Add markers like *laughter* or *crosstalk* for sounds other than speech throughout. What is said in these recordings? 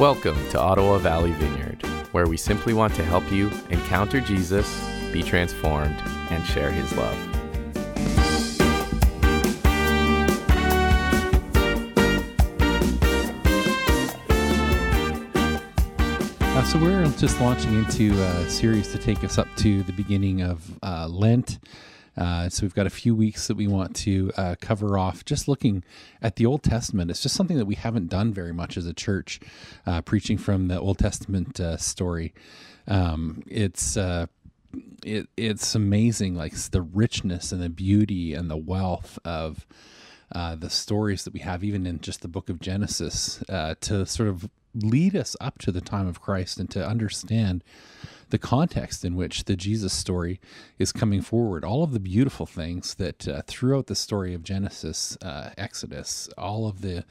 Welcome to Ottawa Valley Vineyard, where we simply want to help you encounter Jesus, be transformed, and share his love. Uh, so we're just launching into a series to take us up to the beginning of uh, Lent. Uh, so we've got a few weeks that we want to uh, cover off, just looking at the Old Testament. It's just something that we haven't done very much as a church, uh, preaching from the Old Testament uh, story. Um, it's uh, it, it's amazing, like the richness and the beauty and the wealth of. Uh, the stories that we have, even in just the book of Genesis, to sort of lead us up to the time of Christ and to understand the context in which the Jesus story is coming forward. All of the beautiful things that uh, throughout the story of Genesis, uh, Exodus, all of the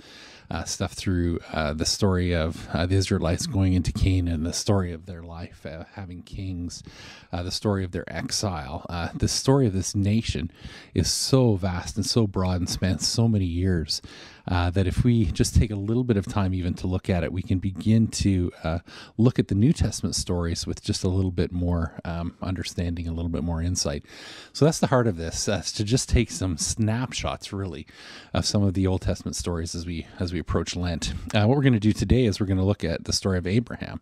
uh, stuff through uh, the story of uh, the Israelites going into Canaan, the story of their life, uh, having kings, the story of their exile, the story of this nation is so vast and so broad and spans so many years uh, that if we just take a little bit of time even to look at it, we can begin to uh, look at the New Testament stories with just a little bit more um, understanding, a little bit more insight. So that's the heart of this: uh, to just take some snapshots, really, of some of the Old Testament stories as we as we approach Lent. Uh, what we're going to do today is we're going to look at the story of Abraham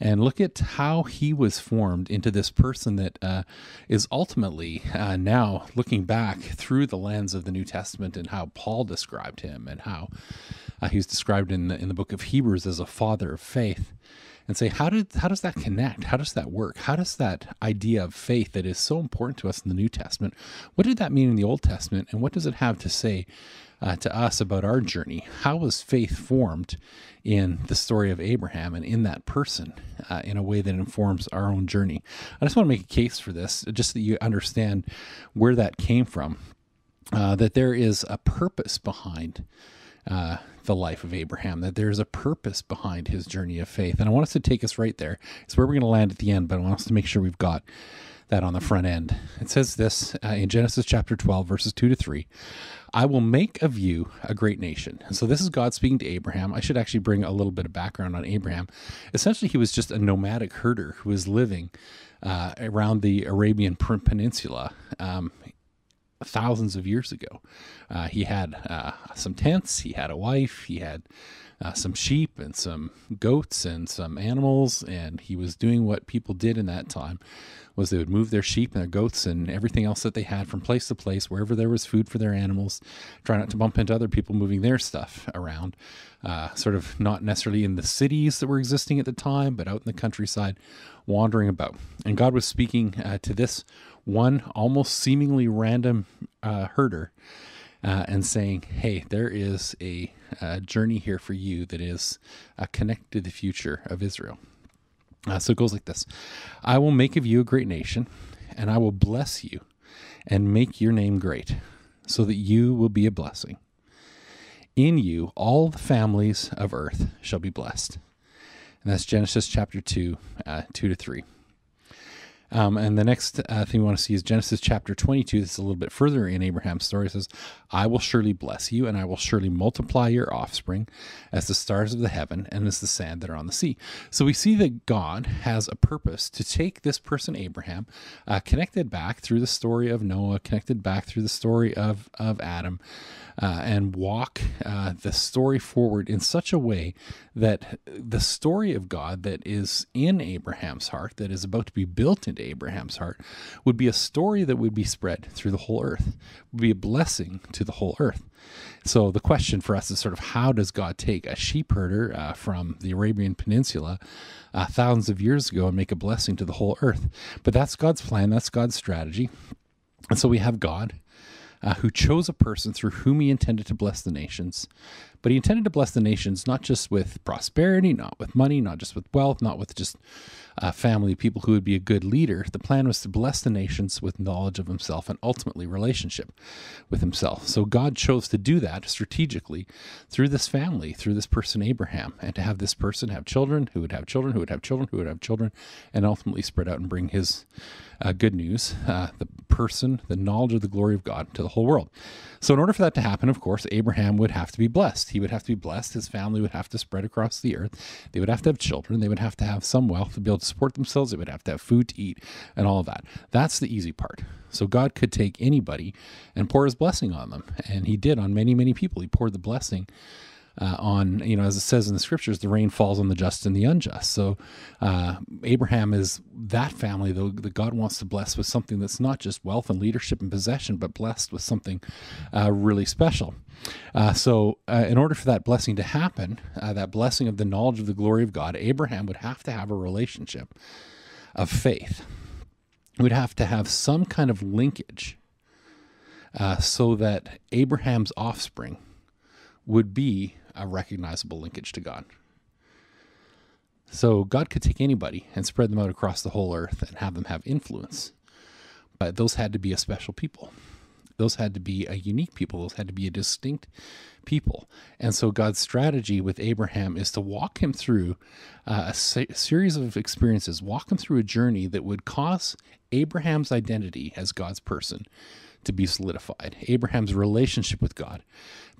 and look at how he was formed into this person that uh, is ultimately uh, now looking back through the lens of the New Testament and how Paul described him and how uh, he's described in the, in the book of Hebrews as a father of faith. And say, how did how does that connect? How does that work? How does that idea of faith that is so important to us in the New Testament, what did that mean in the Old Testament, and what does it have to say uh, to us about our journey. How was faith formed in the story of Abraham and in that person uh, in a way that informs our own journey? I just want to make a case for this, just so that you understand where that came from. Uh, that there is a purpose behind uh, the life of Abraham, that there's a purpose behind his journey of faith. And I want us to take us right there. It's where we're going to land at the end, but I want us to make sure we've got that on the front end. It says this uh, in Genesis chapter 12, verses 2 to 3 I will make of you a great nation. so this is God speaking to Abraham. I should actually bring a little bit of background on Abraham. Essentially, he was just a nomadic herder who was living uh, around the Arabian Peninsula. Um, thousands of years ago. Uh, he had uh, some tents, he had a wife, he had uh, some sheep and some goats and some animals, and he was doing what people did in that time was they would move their sheep and their goats and everything else that they had from place to place, wherever there was food for their animals. Try not to bump into other people moving their stuff around. Uh, sort of not necessarily in the cities that were existing at the time, but out in the countryside, wandering about. And God was speaking uh, to this one almost seemingly random uh, herder. Uh, and saying, "Hey, there is a, a, journey here for you that is uh, connected to the future of Israel." Uh, so it goes like this I will make of you a great nation, and I will bless you and make your name great, so that you will be a blessing. In you, all the families of earth shall be blessed. And that's Genesis chapter 2, uh, 2 to 3. Um, and the next uh, thing we want to see is Genesis chapter 22. This is a little bit further in Abraham's story. It says, I will surely bless you, and I will surely multiply your offspring as the stars of the heaven and as the sand that are on the sea. So we see that God has a purpose to take this person, Abraham, uh, connected back through the story of Noah, connected back through the story of, of Adam, uh, and walk uh, the story forward in such a way that the story of God that is in Abraham's heart, that is about to be built into Abraham's heart, would be a story that would be spread through the whole earth, would be a blessing to the whole earth. So the question for us is sort of how does God take a sheep herder uh, from the Arabian Peninsula uh, thousands of years ago and make a blessing to the whole earth? But that's God's plan, that's God's strategy. And so we have God uh, who chose a person through whom he intended to bless the nations. But he intended to bless the nations not just with prosperity, not with money, not just with wealth, not with just a family people who would be a good leader. The plan was to bless the nations with knowledge of himself and ultimately relationship with himself. So God chose to do that strategically through this family, through this person, Abraham, and to have this person have children who would have children who would have children who would have children, and ultimately spread out and bring his uh, good news, uh, the person, the knowledge of the glory of God to the whole world. So, in order for that to happen, of course, Abraham would have to be blessed. He would have to be blessed. His family would have to spread across the earth. They would have to have children. They would have to have some wealth to to support themselves. They would have to have food to eat and all of that. That's the easy part. So God could take anybody and pour his blessing on them. And he did on many, many people. He poured the blessing uh, on, you know, as it says in the scriptures, the rain falls on the just and the unjust. So uh, Abraham is that family, though, that God wants to bless with something that's not just wealth and leadership and possession, but blessed with something uh, really special. Uh, so, uh, in order for that blessing to happen, uh, that blessing of the knowledge of the glory of God, Abraham would have to have a relationship of faith. He would have to have some kind of linkage so that Abraham's offspring would be a recognizable linkage to God. So God could take anybody and spread them out across the whole earth and have them have influence. But those had to be a special people. Those had to be a unique people. Those had to be a distinct people. And so God's strategy with Abraham is to walk him through uh, a series of experiences, walk him through a journey that would cause Abraham's identity as God's person to be solidified, Abraham's relationship with God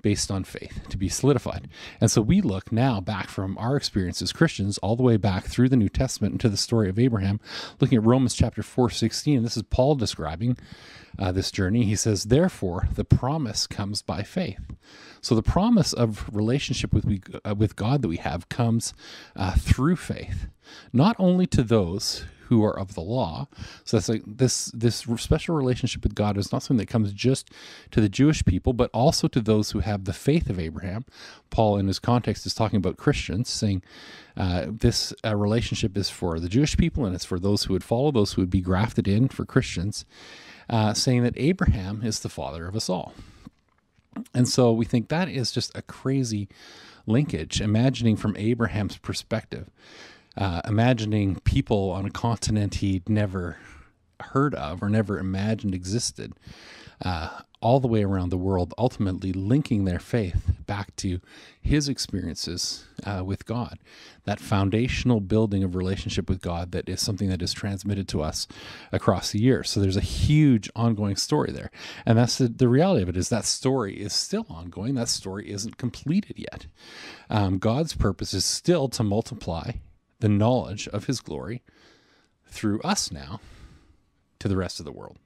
based on faith to be solidified. And so we look now back from our experience as Christians all the way back through the New Testament into the story of Abraham, looking at Romans chapter 4, 16. This is Paul describing uh, this journey. He says, Therefore, the promise comes by faith. So the promise of relationship with, we, uh, with God that we have comes uh, through faith, not only to those who are of the law. So that's like this this special relationship with God is not something that comes just to the Jewish people, but also to those who have the faith of Abraham. Paul, in his context, is talking about Christians, saying uh, this uh, relationship is for the Jewish people and it's for those who would follow, those who would be grafted in for Christians, uh, saying that Abraham is the father of us all. And so we think that is just a crazy linkage, imagining from Abraham's perspective uh, imagining people on a continent he'd never heard of or never imagined existed, uh, all the way around the world, ultimately linking their faith back to his experiences uh, with God. That foundational building of relationship with God that is something that is transmitted to us across the years. So there's a huge ongoing story there. And that's the, the reality of it is that story is still ongoing. That story isn't completed yet. Um, God's purpose is still to multiply the knowledge of his glory through us now to the rest of the world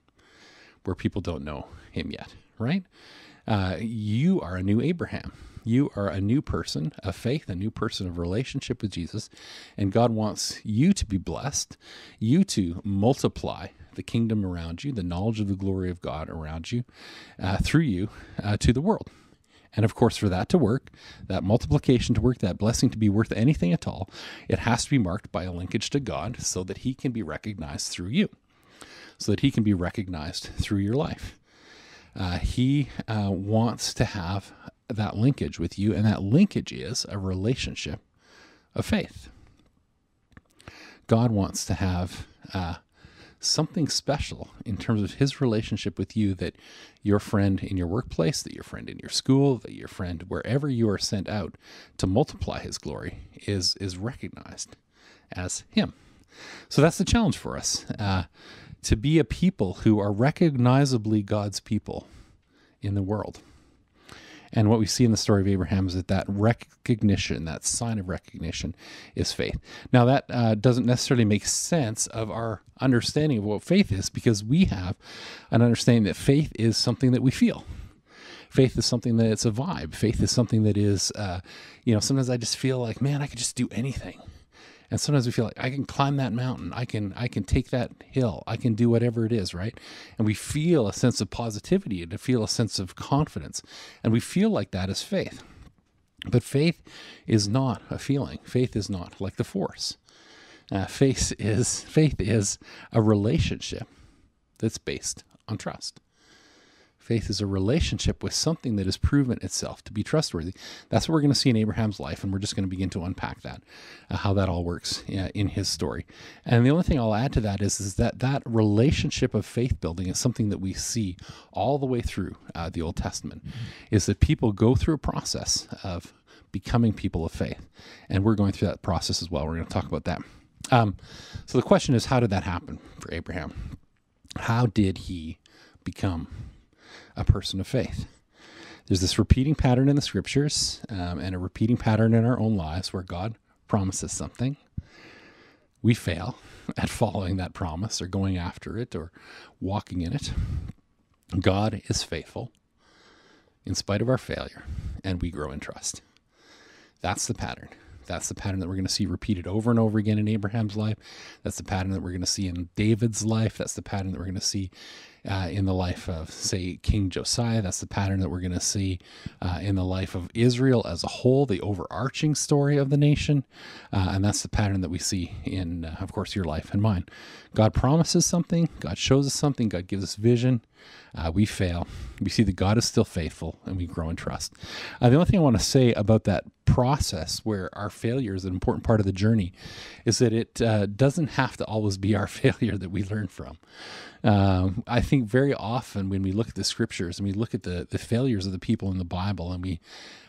where people don't know him yet, right? Uh, you are a new Abraham. You are a new person of faith, a new person of relationship with Jesus. And God wants you to be blessed, you to multiply the kingdom around you, the knowledge of the glory of God around you, uh, through you uh, to the world. And of course, for that to work, that multiplication to work, that blessing to be worth anything at all, it has to be marked by a linkage to God so that He can be recognized through you, so that He can be recognized through your life. Uh, he uh, wants to have that linkage with you, and that linkage is a relationship of faith. God wants to have uh, something special in terms of his relationship with you that your friend in your workplace, that your friend in your school, that your friend wherever you are sent out to multiply his glory is is recognized as him. So that's the challenge for us uh, to be a people who are recognizably God's people in the world. And what we see in the story of Abraham is that that recognition, that sign of recognition, is faith. Now, that uh, doesn't necessarily make sense of our understanding of what faith is because we have an understanding that faith is something that we feel. Faith is something that it's a vibe. Faith is something that is, uh, you know, sometimes I just feel like, man, I could just do anything and sometimes we feel like i can climb that mountain. I can i can take that hill. I can do whatever it is right? And we feel a sense of positivity and to feel a sense of confidence. And we feel like that is faith. But faith is not a feeling. Faith is not like the force. Uh, faith is faith is a relationship that's based on trust Faith is a relationship with something that has proven itself to be trustworthy. That's what we're going to see in Abraham's life, and we're just going to begin to unpack that, uh, how that all works uh, in his story. And the only thing I'll add to that is, is that that relationship of faith building is something that we see all the way through uh, the Old Testament, mm-hmm. is that people go through a process of becoming people of faith. And we're going through that process as well. We're going to talk about that. Um, so the question is, how did that happen for Abraham? How did he become a person of faith. there's this repeating pattern in the scriptures um, and a repeating pattern in our own lives where God promises something. We fail *laughs* at following that promise or going after it or walking in it. God is faithful in spite of our failure, and we grow in trust. That's the pattern. That's the pattern that we're going to see repeated over and over again in Abraham's life. That's the pattern that we're going to see in David's life. That's the pattern that we're going to see uh, in the life of, say, King Josiah. That's the pattern that we're going to see uh, in the life of Israel as a whole, the overarching story of the nation. Uh, and that's the pattern that we see in, uh, of course, your life and mine. God promises something, God shows us something, God gives us vision. Uh, we fail. We see that God is still faithful and we grow in trust. Uh, the only thing I want to say about that process where our failure is an important part of the journey is that it uh, doesn't have to always be our *laughs* failure that we learn from. Um, I think very often when we look at the scriptures and we look at the, the failures of the people in the Bible and we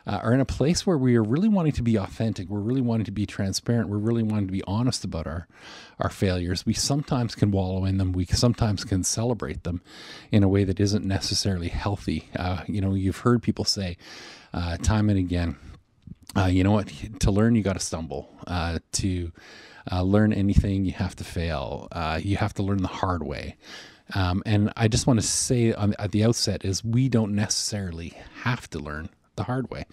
uh, are in a place where we are really wanting to be authentic, we're really wanting to be transparent, we're really wanting to be honest about our, our failures, we sometimes can wallow in them, we sometimes can celebrate them in a way that isn't necessarily healthy. Uh, you know, you've heard people say uh, time and again, uh, you know what, to learn, you got to stumble. Uh, to uh, learn anything, you have to fail. Uh, you have to learn the hard way. Um, and I just want to say on, at the outset is we don't necessarily have to learn the hard way.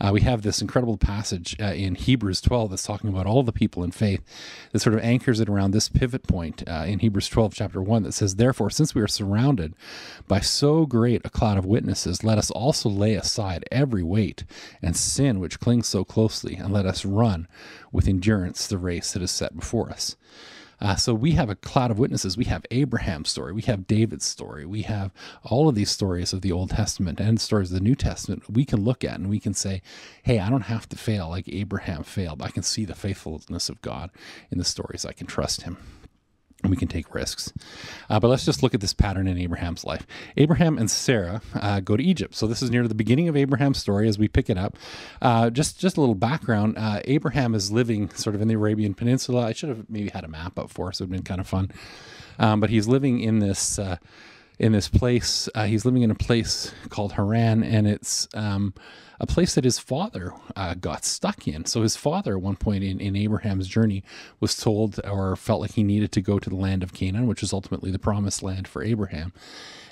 Uh, we have this incredible passage uh, in Hebrews 12 that's talking about all the people in faith that sort of anchors it around this pivot point uh, in Hebrews 12, chapter 1, that says, Therefore, since we are surrounded by so great a cloud of witnesses, let us also lay aside every weight and sin which clings so closely, and let us run with endurance the race that is set before us. Uh, so we have a cloud of witnesses. We have Abraham's story. We have David's story. We have all of these stories of the Old Testament and stories of the New Testament we can look at and we can say, hey, I don't have to fail like Abraham failed. I can see the faithfulness of God in the stories. I can trust him we can take risks. Uh, but let's just look at this pattern in Abraham's life. Abraham and Sarah uh, go to Egypt. So this is near the beginning of Abraham's story as we pick it up. Uh, just just a little background. Uh, Abraham is living sort of in the Arabian Peninsula. I should have maybe had a map up for us. It would have been kind of fun. Um, but he's living in this uh, in this place. Uh, he's living in a place called Haran, and it's um, a place that his father uh, got stuck in. So his father, at one point in, in Abraham's journey, was told or felt like he needed to go to the land of Canaan, which is ultimately the promised land for Abraham.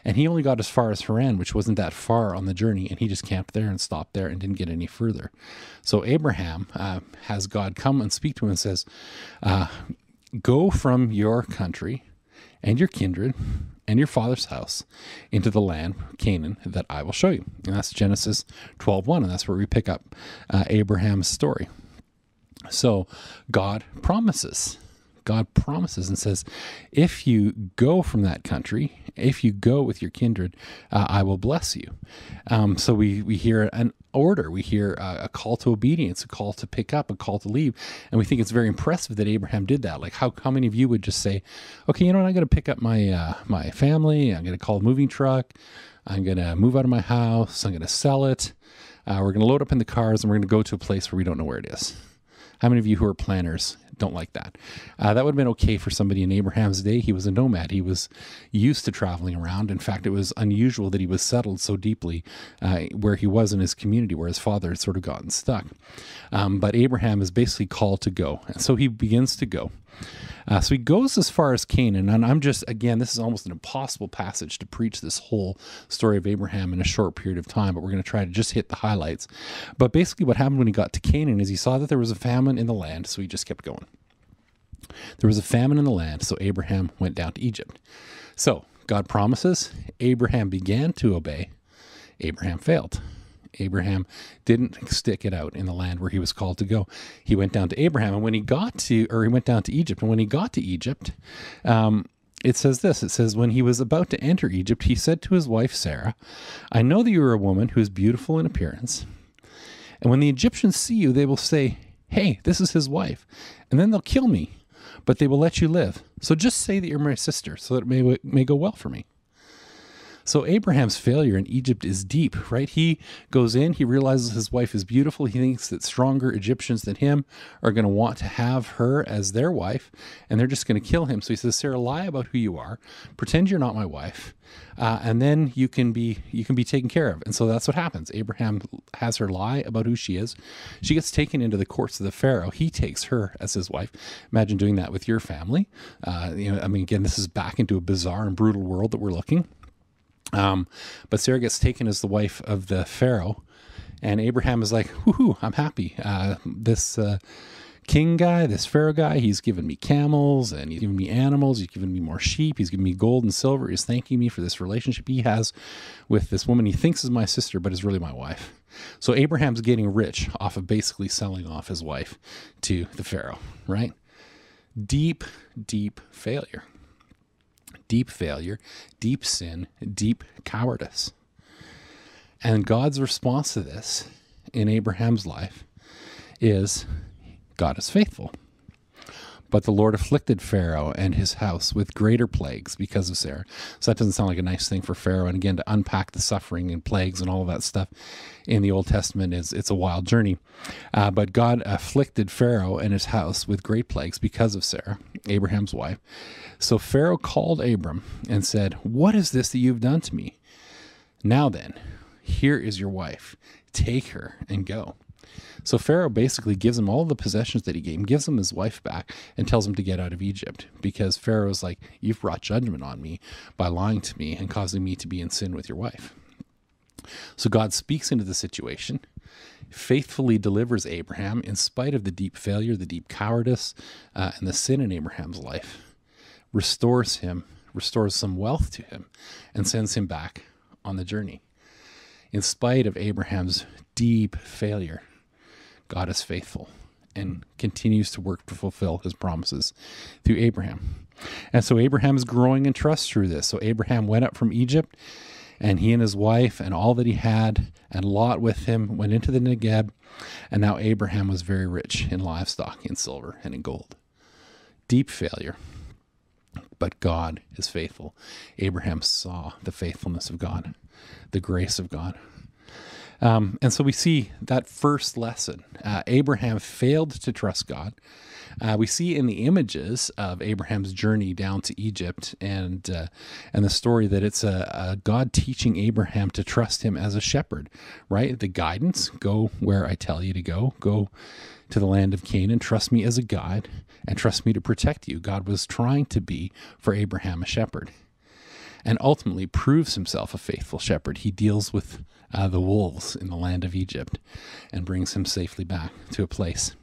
And he only got as far as Haran, which wasn't that far on the journey, and he just camped there and stopped there and didn't get any further. So Abraham uh, has God come and speak to him and says, uh, Go from your country and your kindred and your father's house into the land Canaan that I will show you. And that's Genesis 12:1 and that's where we pick up uh, Abraham's story. So God promises God promises and says, if you go from that country, if you go with your kindred, uh, I will bless you. Um, so we, we hear an order, we hear a, call to obedience, a call to pick up, a call to leave. And we think it's very impressive that Abraham did that. Like how, how many of you would just say, okay, you know what, I'm going to pick up my, uh, my family, I'm going to call a moving truck, I'm going to move out of my house, I'm going to sell it. Uh, we're going to load up in the cars and we're going to go to a place where we don't know where it is. How many of you who are planners don't like that? Uh, that would have been okay for somebody in Abraham's day. He was a nomad. He was used to traveling around. In fact, it was unusual that he was settled so deeply uh, where he was in his community, where his father had sort of gotten stuck. Um, but Abraham is basically called to go. So he begins to go. Uh, so he goes as far as Canaan, and I'm just again, this is almost an impossible passage to preach this whole story of Abraham in a short period of time, but we're going to try to just hit the highlights. But basically, what happened when he got to Canaan is he saw that there was a famine in the land, so he just kept going. There was a famine in the land, so Abraham went down to Egypt. So God promises, Abraham began to obey, Abraham failed. Abraham didn't stick it out in the land where he was called to go. He went down to Abraham, and when he got to, or he went down to Egypt, and when he got to Egypt, um, it says this it says, When he was about to enter Egypt, he said to his wife Sarah, I know that you are a woman who is beautiful in appearance. And when the Egyptians see you, they will say, Hey, this is his wife. And then they'll kill me, but they will let you live. So just say that you're my sister, so that it may, may go well for me. So Abraham's failure in Egypt is deep, right? He goes in, he realizes his wife is beautiful. He thinks that stronger Egyptians than him are going to want to have her as their wife, and they're just going to kill him. So he says, Sarah, lie about who you are, pretend you're not my wife, uh, and then you can be you can be taken care of. And so that's what happens. Abraham has her lie about who she is. She gets taken into the courts of the Pharaoh. He takes her as his wife. Imagine doing that with your family. Uh, you know, I mean, again, this is back into a bizarre and brutal world that we're looking. Um, but Sarah gets taken as the wife of the Pharaoh, and Abraham is like, "Whoo, I'm happy. Uh, this." Uh, king guy, this Pharaoh guy, he's given me camels and he's given me animals. He's given me more sheep. He's given me gold and silver. He's thanking me for this relationship he has with this woman he thinks is my sister, but is really my wife. So Abraham's getting rich off of basically selling off his wife to the Pharaoh, right? Deep, deep failure. Deep failure, deep sin, deep cowardice. And God's response to this in Abraham's life is God is faithful. But the Lord afflicted Pharaoh and his house with greater plagues because of Sarah. So that doesn't sound like a nice thing for Pharaoh. And again, to unpack the suffering and plagues and all of that stuff in the Old Testament is it's a wild journey. Uh, but God afflicted Pharaoh and his house with great plagues because of Sarah, Abraham's wife. So Pharaoh called Abram and said, What is this that you've done to me? Now then, here is your wife. Take her and go. So Pharaoh basically gives him all the possessions that he gave him, gives him his wife back, and tells him to get out of Egypt because Pharaoh's like, You've brought judgment on me by lying to me and causing me to be in sin with your wife. So God speaks into the situation, faithfully delivers Abraham in spite of the deep failure, the deep cowardice, uh, and the sin in Abraham's life, restores him, restores some wealth to him, and sends him back on the journey. In spite of Abraham's deep failure, God is faithful and continues to work to fulfill his promises through Abraham. And so Abraham is growing in trust through this. So Abraham went up from Egypt, and he and his wife and all that he had, and Lot with him, went into the Negeb. And now Abraham was very rich in livestock, in silver, and in gold. Deep failure, but God is faithful. Abraham saw the faithfulness of God, the grace of God. Um, and so we see that first lesson. Uh, Abraham failed to trust God. Uh, we see in the images of Abraham's journey down to Egypt and uh, and the story that it's a, a, God teaching Abraham to trust Him as a shepherd, right? The guidance: go where I tell you to go. Go to the land of Canaan. Trust me as a guide, and trust me to protect you. God was trying to be for Abraham a shepherd and ultimately proves himself a faithful shepherd. He deals with uh, the wolves in the land of Egypt and brings him safely back to a place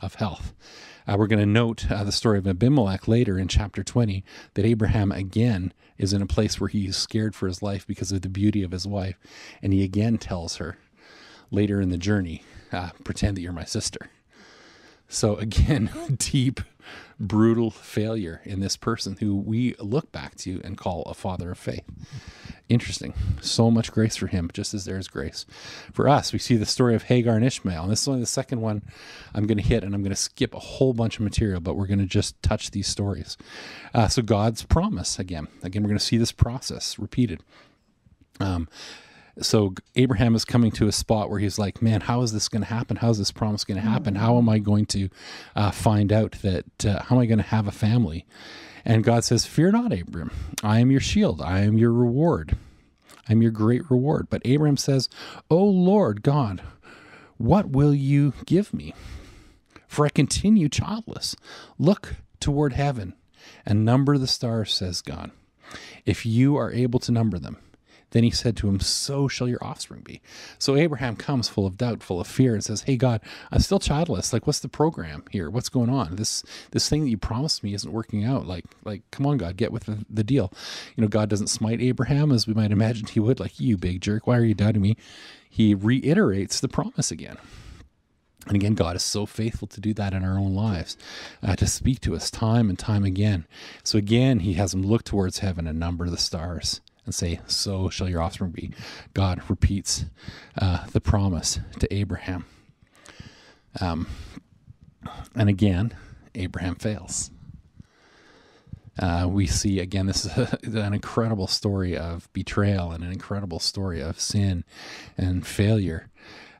of health. Uh, we're going to note uh, the story of Abimelech later in chapter 20 that Abraham again is in a place where he is scared for his life because of the beauty of his wife. And he again tells her later in the journey, uh, pretend that you're my sister. So again, *laughs* deep brutal failure in this person who we look back to and call a father of faith. Interesting. So much grace for him, just as there's grace for us. We see the story of Hagar and Ishmael. And this is only the second one I'm going to hit, and I'm going to skip a whole bunch of material, but we're going to just touch these stories. Uh, so, God's promise again. Again, we're going to see this process repeated. Um, so Abraham is coming to a spot where he's like, man, how is this going to happen? How is this promise going to happen? How am I going to uh, find out that, uh, how am I going to have a family? And God says, Fear not, Abram. I am your shield. I am your reward. I'm your great reward. But Abram says, O Lord God, what will you give me? For I continue childless. Look toward heaven and number the stars, says God. If you are able to number them, then he said to him, So shall your offspring be. So Abraham comes full of doubt, full of fear, and says, Hey God, I'm still childless. Like, what's the program here? What's going on? This this thing that you promised me isn't working out. Like, like, come on, God, get with the, the deal. You know, God doesn't smite Abraham as we might imagine he would, like, you big jerk, why are you doubting me? He reiterates the promise again. And again, God is so faithful to do that in our own lives, uh, to speak to us time and time again. So again, He has them look towards heaven and number the stars and say, So shall your offspring be. God repeats uh, the promise to Abraham. Um, and again, Abraham fails. Uh, we see again, this is a, *laughs* an incredible story of betrayal and an incredible story of sin and failure.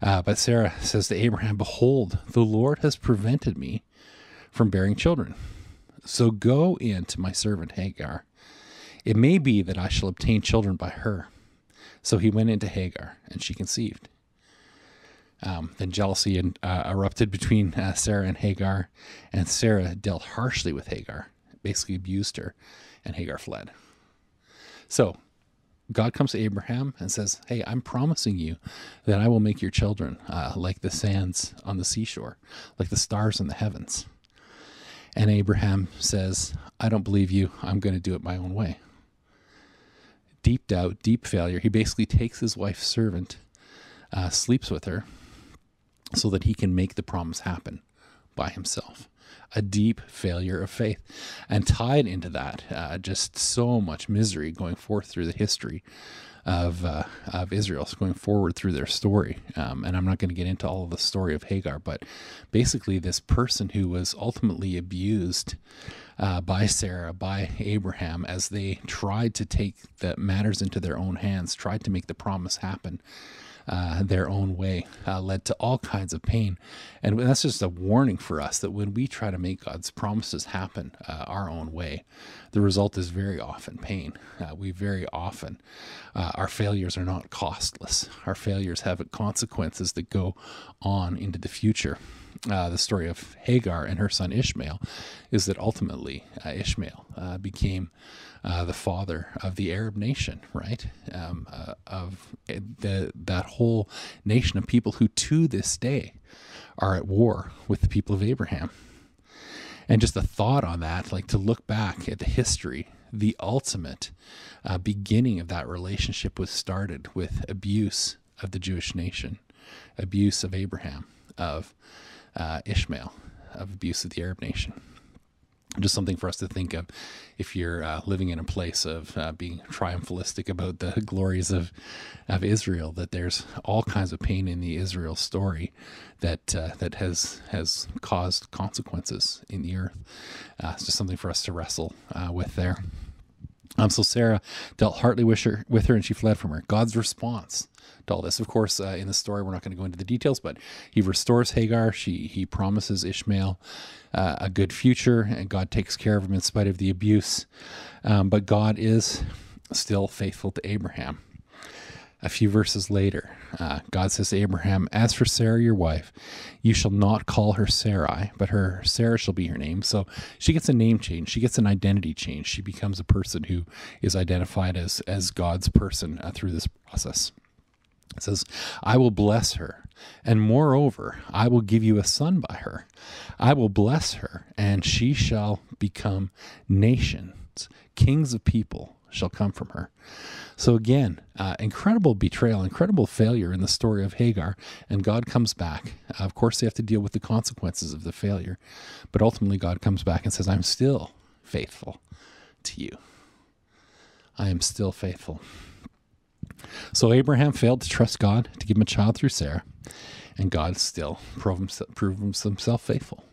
Uh, but Sarah says to Abraham, Behold, the Lord has prevented me from bearing children. So go in to my servant Hagar. It may be that I shall obtain children by her. So he went into Hagar, and she conceived. Um, then jealousy uh, erupted between uh, Sarah and Hagar, and Sarah dealt harshly with Hagar, basically abused her, and Hagar fled. So God comes to Abraham and says, Hey, I'm promising you that I will make your children uh, like the sands on the seashore, like the stars in the heavens. And Abraham says, I don't believe you. I'm going to do it my own way. Deep doubt, deep failure. He basically takes his wife's servant, uh, sleeps with her, so that he can make the promise happen by himself. A deep failure of faith. And tied into that, uh, just so much misery going forth through the history of, uh, of Israel, so going forward through their story. Um, and I'm not going to get into all of the story of Hagar, but basically, this person who was ultimately abused uh, by Sarah, by Abraham, as they tried to take the matters into their own hands, tried to make the promise happen uh, their own way uh, led to all kinds of pain. And that's just a warning for us that when we try to make God's promises happen uh, our own way, the result is very often pain. Uh, we very often, uh, our failures are not costless. Our failures have consequences that go on into the future. Uh, the story of Hagar and her son Ishmael is that ultimately uh, Ishmael uh, became uh, the father of the Arab nation, right? Um, uh, of the that whole nation of people who to this day are at war with the people of Abraham. And just a thought on that, like to look back at the history, the ultimate uh, beginning of that relationship was started with abuse of the Jewish nation, abuse of Abraham, of uh, Ishmael, of abuse of the Arab nation. Just something for us to think of if you're uh, living in a place of uh, being triumphalistic about the *laughs* glories of of Israel that there's all kinds of pain in the Israel story that uh, that has has caused consequences in the earth. Uh, it's just something for us to wrestle uh, with there. Um, so Sarah dealt hardly with her, with her and she fled from her. God's response to all this. Of course, uh, in the story, we're not going to go into the details, but he restores Hagar. She he promises Ishmael uh, a good future, and God takes care of him in spite of the abuse. Um, but God is still faithful to Abraham. A few verses later, uh, God says to Abraham, As for Sarah, your wife, you shall not call her Sarai, but her Sarah shall be her name. So she gets a name change. She gets an identity change. She becomes a person who is identified as, as God's person uh, through this process. It says, I will bless her, and moreover, I will give you a son by her. I will bless her, and she shall become nations, kings of people shall come from her. So again, uh, incredible betrayal, incredible failure in the story of Hagar, and God comes back. Uh, of course, they have to deal with the consequences of the failure, but ultimately, God comes back and says, "I'm still faithful to you. I am still faithful." So Abraham failed to trust God to give him a child through Sarah, and God still proved himself, himself faithful.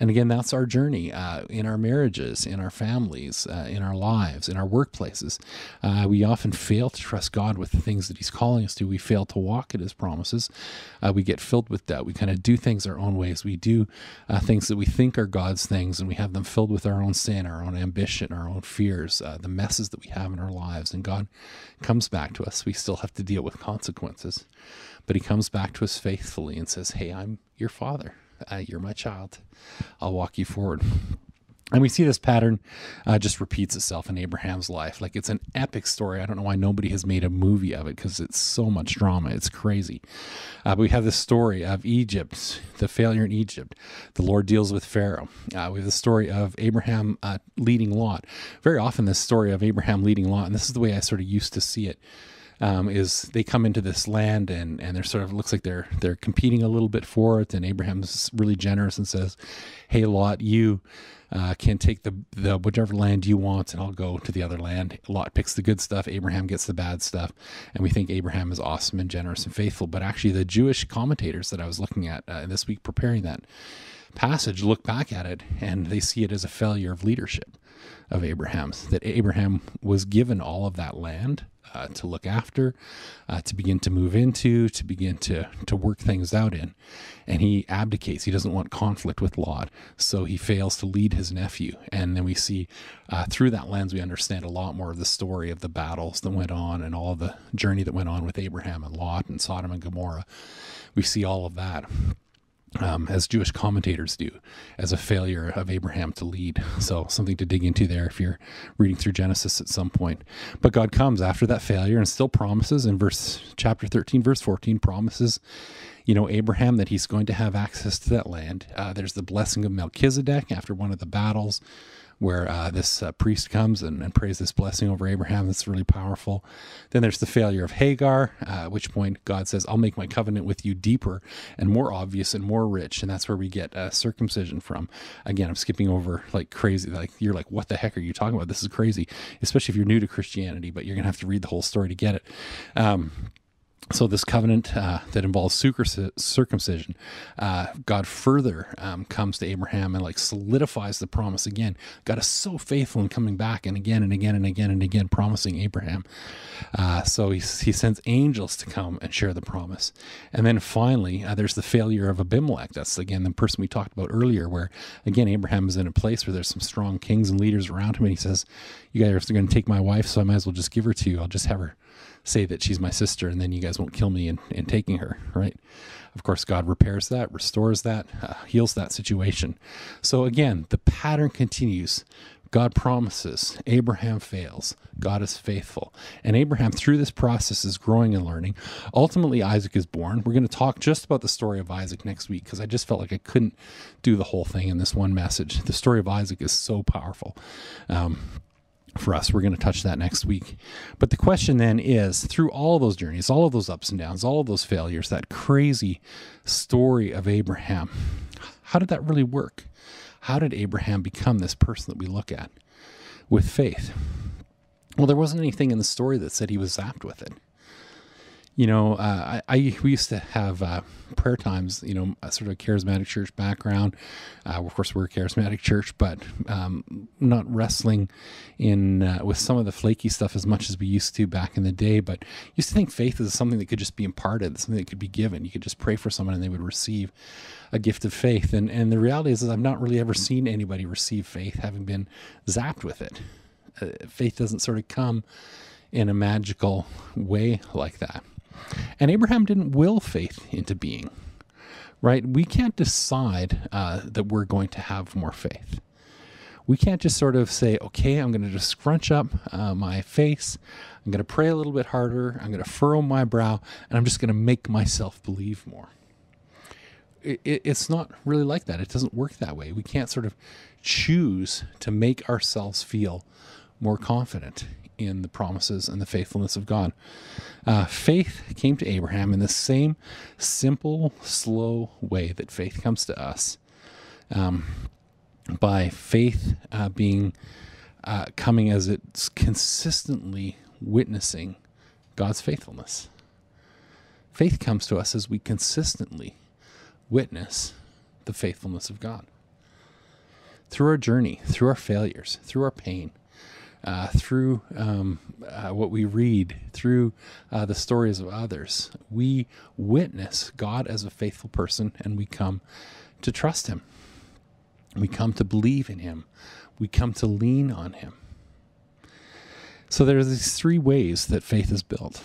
And again, that's our journey uh, in our marriages, in our families, uh, in our lives, in our workplaces. Uh, we often fail to trust God with the things that He's calling us to. We fail to walk at His promises. Uh, we get filled with doubt. We kind of do things our own ways. We do uh, things that we think are God's things, and we have them filled with our own sin, our own ambition, our own fears, uh, the messes that we have in our lives. And God comes back to us. We still have to deal with consequences. But He comes back to us faithfully and says, Hey, I'm your Father uh, you're my child. I'll walk you forward. And we see this pattern uh, just repeats itself in Abraham's life. Like it's an epic story. I don't know why nobody has made a movie of it because it's so much drama. It's crazy. Uh, but we have this story of Egypt, the failure in Egypt. The Lord deals with Pharaoh. Uh, we have the story of Abraham uh, leading Lot. Very often, this story of Abraham leading Lot, and this is the way I sort of used to see it um, is they come into this land and and they're sort of looks like they're they're competing a little bit for it. And Abraham's really generous and says, "Hey Lot, you." Uh, can take the the whichever land you want, and I'll go to the other land. Lot picks the good stuff. Abraham gets the bad stuff, and we think Abraham is awesome and generous and faithful. But actually, the Jewish commentators that I was looking at uh, this week preparing that passage look back at it and they see it as a failure of leadership. Of Abraham's, that Abraham was given all of that land uh, to look after, uh, to begin to move into, to begin to to work things out in, and he abdicates. He doesn't want conflict with Lot, so he fails to lead his nephew. And then we see uh, through that lens, we understand a lot more of the story of the battles that went on and all the journey that went on with Abraham and Lot and Sodom and Gomorrah. We see all of that um, as Jewish commentators do, as a failure of Abraham to lead. So, something to dig into there if you're reading through Genesis at some point. But God comes after that failure and still promises in verse chapter 13, verse 14, promises, you know, Abraham that he's going to have access to that land. Uh, there's the blessing of Melchizedek after one of the battles where uh, this uh, priest comes and, and, prays this blessing over Abraham. That's really powerful. Then there's the failure of Hagar, uh, at which point God says, I'll make my covenant with you deeper and more obvious and more rich. And that's where we get uh, circumcision from. Again, I'm skipping over like crazy. Like, you're like, what the heck are you talking about? This is crazy, especially if you're new to Christianity, but you're going to have to read the whole story to get it. Um, so this covenant uh, that involves circumcision, uh, God further um, comes to Abraham and like solidifies the promise again. God is so faithful in coming back and again and again and again and again promising Abraham. Uh, so he, he sends angels to come and share the promise. And then finally, uh, there's the failure of Abimelech. That's again the person we talked about earlier, where again Abraham is in a place where there's some strong kings and leaders around him, and he says, "You guys are going to take my wife, so I might as well just give her to you. I'll just have her." Say that she's my sister and then you guys won't kill me in, in taking her, right? Of course, God repairs that, restores that, uh, heals that situation. So again, the pattern continues. God promises, Abraham fails, God is faithful. And Abraham, through this process, is growing and learning. Ultimately, Isaac is born. We're going to talk just about the story of Isaac next week because I just felt like I couldn't do the whole thing in this one message. The story of Isaac is so powerful. Um, for us. We're going to touch that next week. But the question then is through all those journeys, all of those ups and downs, all of those failures, that crazy story of Abraham, how did that really work? How did Abraham become this person that we look at with faith? Well, there wasn't anything in the story that said he was zapped with it you know, uh, I, I, we used to have uh, prayer times. You know, sort of charismatic church background. Uh, of course, we're a charismatic church, but um, not wrestling in uh, with some of the flaky stuff as much as we used to back in the day. But used to think faith is something that could just be imparted, something that could be given. You could just pray for someone and they would receive a gift of faith. And and the reality is, is I've not really ever seen anybody receive faith having been zapped with it. Uh, faith doesn't sort of come in a magical way like that. And Abraham didn't will faith into being, right? We can't decide uh, that we're going to have more faith. We can't just sort of say, okay, I'm going to just scrunch up uh, my face. I'm going to pray a little bit harder. I'm going to furrow my brow, and I'm just going to make myself believe more. It, it, it's not really like that. It doesn't work that way. We can't sort of choose to make ourselves feel more confident in the promises and the faithfulness of God. Uh, faith came to Abraham in the same simple, slow way that faith comes to us. Um, by faith uh, being uh, coming as it's consistently witnessing God's faithfulness. Faith comes to us as we consistently witness the faithfulness of God. Through our journey, through our failures, through our pain, uh, through um, uh, what we read, through uh, the stories of others. We witness God as a faithful person and we come to trust Him. We come to believe in Him. We come to lean on Him. So there are these three ways that faith is built.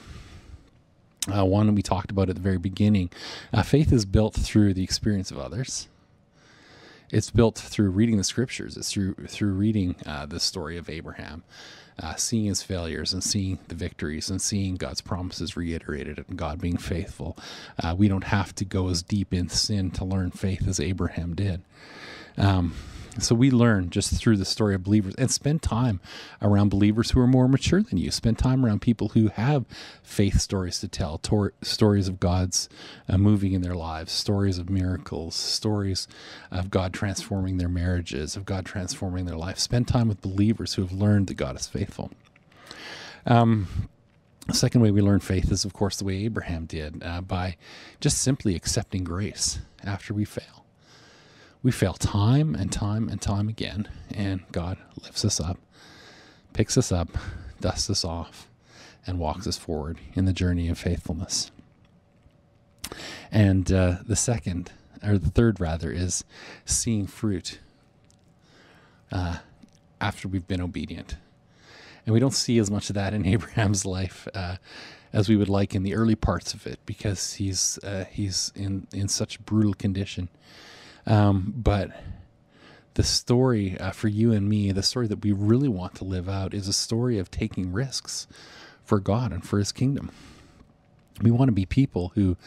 Uh, one we talked about at the very beginning. Uh, faith is built through the experience of others it's built through reading the scriptures. It's through through reading uh, the story of Abraham, uh, seeing his failures and seeing the victories and seeing God's promises reiterated and God being faithful. Uh, we don't have to go as deep in sin to learn faith as Abraham did. Um, so we learn just through the story of believers and spend time around believers who are more mature than you. Spend time around people who have faith stories to tell, tor- stories of God's uh, moving in their lives, stories of miracles, stories of God transforming their marriages, of God transforming their life. Spend time with believers who have learned that God is faithful. Um, the second way we learn faith is, of course, the way Abraham did uh, by just simply accepting grace after we fail We fail time and time and time again, and God lifts us up, picks us up, dusts us off, and walks us forward in the journey of faithfulness. And uh, the second, or the third rather, is seeing fruit uh, after we've been obedient. And we don't see as much of that in *laughs* Abraham's life uh, as we would like in the early parts of it because he's uh, he's in in such brutal condition. Um, but the story uh, for you and me, the story that we really want to live out, is a story of taking risks for God and for His kingdom. We want to be people who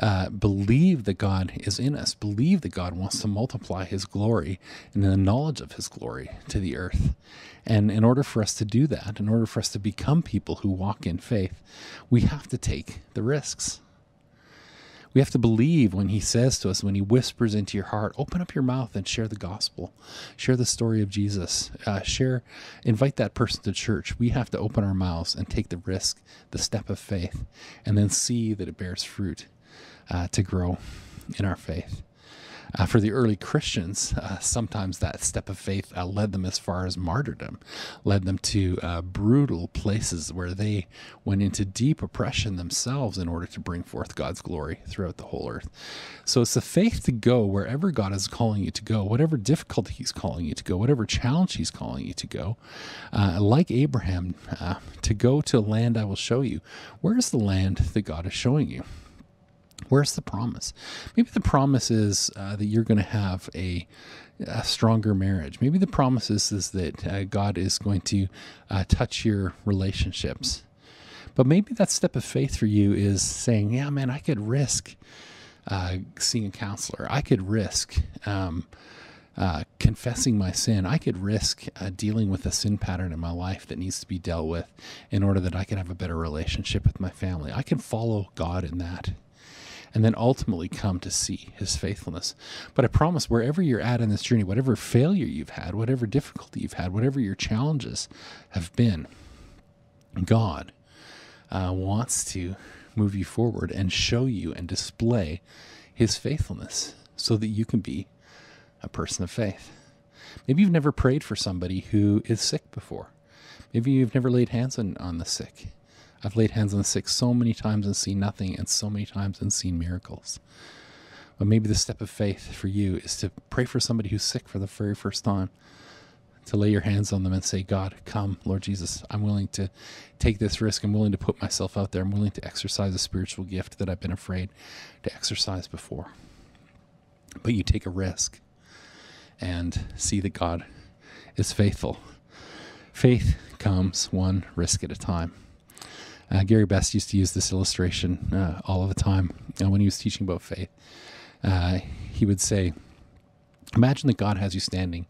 uh, believe that God is in us, believe that God wants to multiply His glory and the knowledge of His glory to the earth. And in order for us to do that, in order for us to become people who walk in faith, we have to take the risks. We have to believe when he says to us, when he whispers into your heart, open up your mouth and share the gospel, share the story of Jesus, uh, share, invite that person to church. We have to open our mouths and take the risk, the step of faith, and then see that it bears fruit uh, to grow in our faith. Uh, for the early Christians, uh, sometimes that step of faith uh, led them as far as martyrdom, led them to uh, brutal places where they went into deep oppression themselves in order to bring forth God's glory throughout the whole earth. So it's the faith to go wherever God is calling you to go, whatever difficulty He's calling you to go, whatever challenge He's calling you to go. Uh, like Abraham, uh, to go to a land I will show you. Where is the land that God is showing you? Where's the promise? Maybe the promise is uh, that you're going to have a, a, stronger marriage. Maybe the promise is, is that uh, God is going to uh, touch your relationships. But maybe that step of faith for you is saying, yeah, man, I could risk uh, seeing a counselor. I could risk um, uh, confessing my sin. I could risk uh, dealing with a sin pattern in my life that needs to be dealt with in order that I can have a better relationship with my family. I can follow God in that and then ultimately come to see his faithfulness. But I promise, wherever you're at in this journey, whatever failure you've had, whatever difficulty you've had, whatever your challenges have been, God uh, wants to move you forward and show you and display his faithfulness so that you can be a person of faith. Maybe you've never prayed for somebody who is sick before. Maybe you've never laid hands on, on the sick. I've laid hands on the sick so many times and seen nothing, and so many times and seen miracles. But maybe the step of faith for you is to pray for somebody who's sick for the very first time, to lay your hands on them and say, God, come, Lord Jesus, I'm willing to take this risk. I'm willing to put myself out there. I'm willing to exercise a spiritual gift that I've been afraid to exercise before. But you take a risk and see that God is faithful. Faith comes one risk at a time. Uh, Gary Best used to use this illustration uh, all of the time uh, when he was teaching about faith. Uh, he would say, Imagine that God has you standing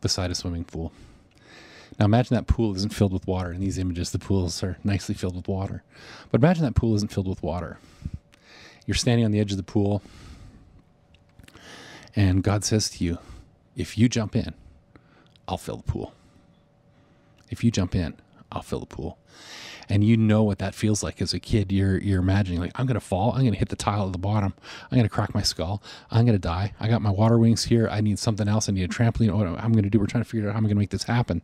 beside a swimming pool. Now, imagine that pool isn't filled with water. In these images, the pools are nicely filled with water. But imagine that pool isn't filled with water. You're standing on the edge of the pool, and God says to you, If you jump in, I'll fill the pool. If you jump in, I'll fill the pool and you know what that feels like as a kid. You're you're imagining like I'm gonna fall, I'm gonna hit the tile at the bottom, I'm gonna crack my skull, I'm gonna die. I got my water wings here. I need something else. I need a trampoline. What I'm gonna do? We're trying to figure out how I'm gonna make this happen.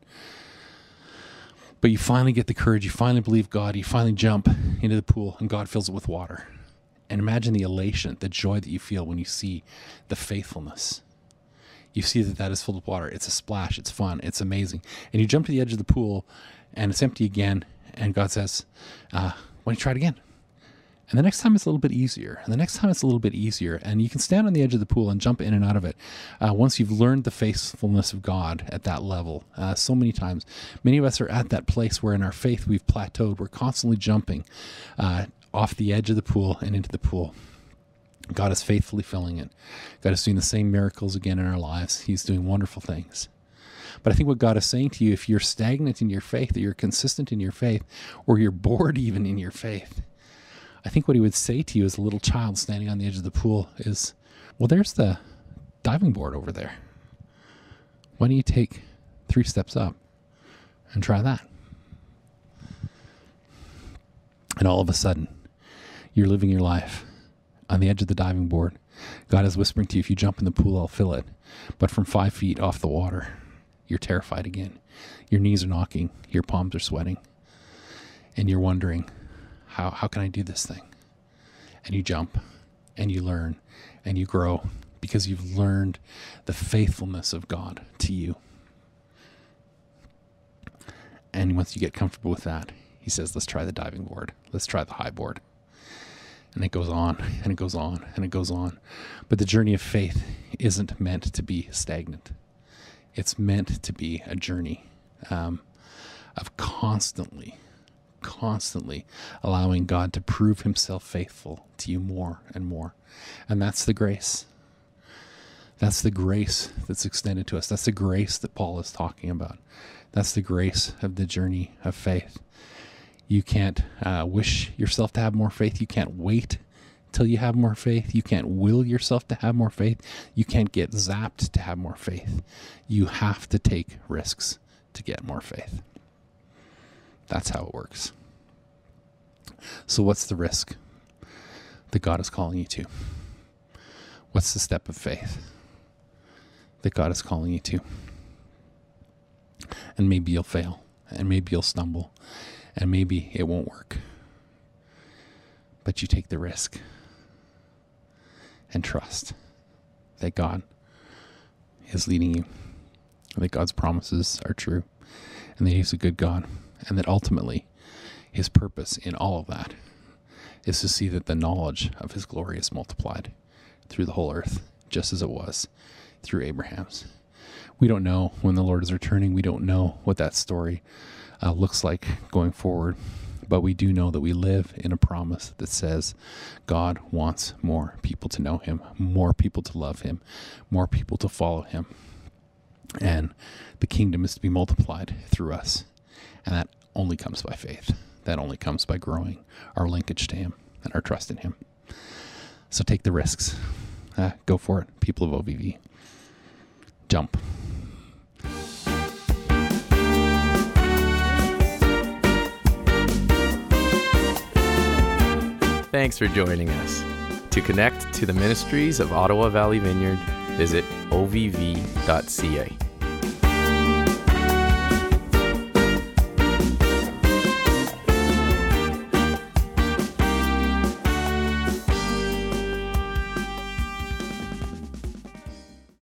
But you finally get the courage. You finally believe God. You finally jump into the pool, and God fills it with water. And imagine the elation, the joy that you feel when you see the faithfulness you see that that is filled with water. It's a splash. It's fun. It's amazing. And you jump to the edge of the pool, and it's empty again, and God says, uh, "Why don't you try it again?" And the next time it's a little bit easier. And the next time it's a little bit easier. And you can stand on the edge of the pool and jump in and out of it uh, once you've learned the faithfulness of God at that level. Uh, so many times, many of us are at that place where in our faith we've plateaued. We're constantly jumping uh, off the edge of the pool and into the pool. God is faithfully filling it. God is doing the same miracles again in our lives. He's doing wonderful things. But I think what God is saying to you, if you're stagnant in your faith, or you're consistent in your faith, or you're bored *laughs* even in your faith, I think what he would say to you as a little child standing on the edge of the pool is, well, there's the diving board over there. Why don't you take three steps up and try that? And all of a sudden, you're living your life on the edge of the diving board, God is whispering to you, if you jump in the pool, I'll fill it. But from five feet off the water, you're terrified again. Your knees are knocking, your palms are sweating, and you're wondering, how, how can I do this thing? And you jump and you learn and you grow because you've learned the faithfulness of God to you. And once you get comfortable with that, he says, let's try the diving board. Let's try the high board. And it goes on and it goes on and it goes on. But the journey of faith isn't meant to be stagnant, it's meant to be a journey um, of constantly, constantly allowing God to prove himself faithful to you more and more. And that's the grace. That's the grace that's extended to us. That's the grace that Paul is talking about. That's the grace of the journey of faith. You can't uh, wish yourself to have more faith. You can't wait till you have more faith. You can't will yourself to have more faith. You can't get zapped to have more faith. You have to take risks to get more faith. That's how it works. So, what's the risk that God is calling you to? What's the step of faith that God is calling you to? and maybe you'll fail, and maybe you'll stumble, and maybe it won't work. But you take the risk and trust that God is leading you, that God's promises are true, and that He's a good God, and that ultimately His purpose in all of that is to see that the knowledge of His glory is multiplied through the whole earth, just as it was through Abraham's we don't know when the Lord is returning. We don't know what that story uh, looks like going forward. But we do know that we live in a promise that says God wants more people to know Him, more people to love Him, more people to follow Him. And the kingdom is to be multiplied through us. And that only comes by faith. That only comes by growing our linkage to Him and our trust in Him. So take the risks. Uh, go for it, people of OVV. Jump. Thanks for joining us. To connect to the ministries of Ottawa Valley Vineyard, visit ovv.ca.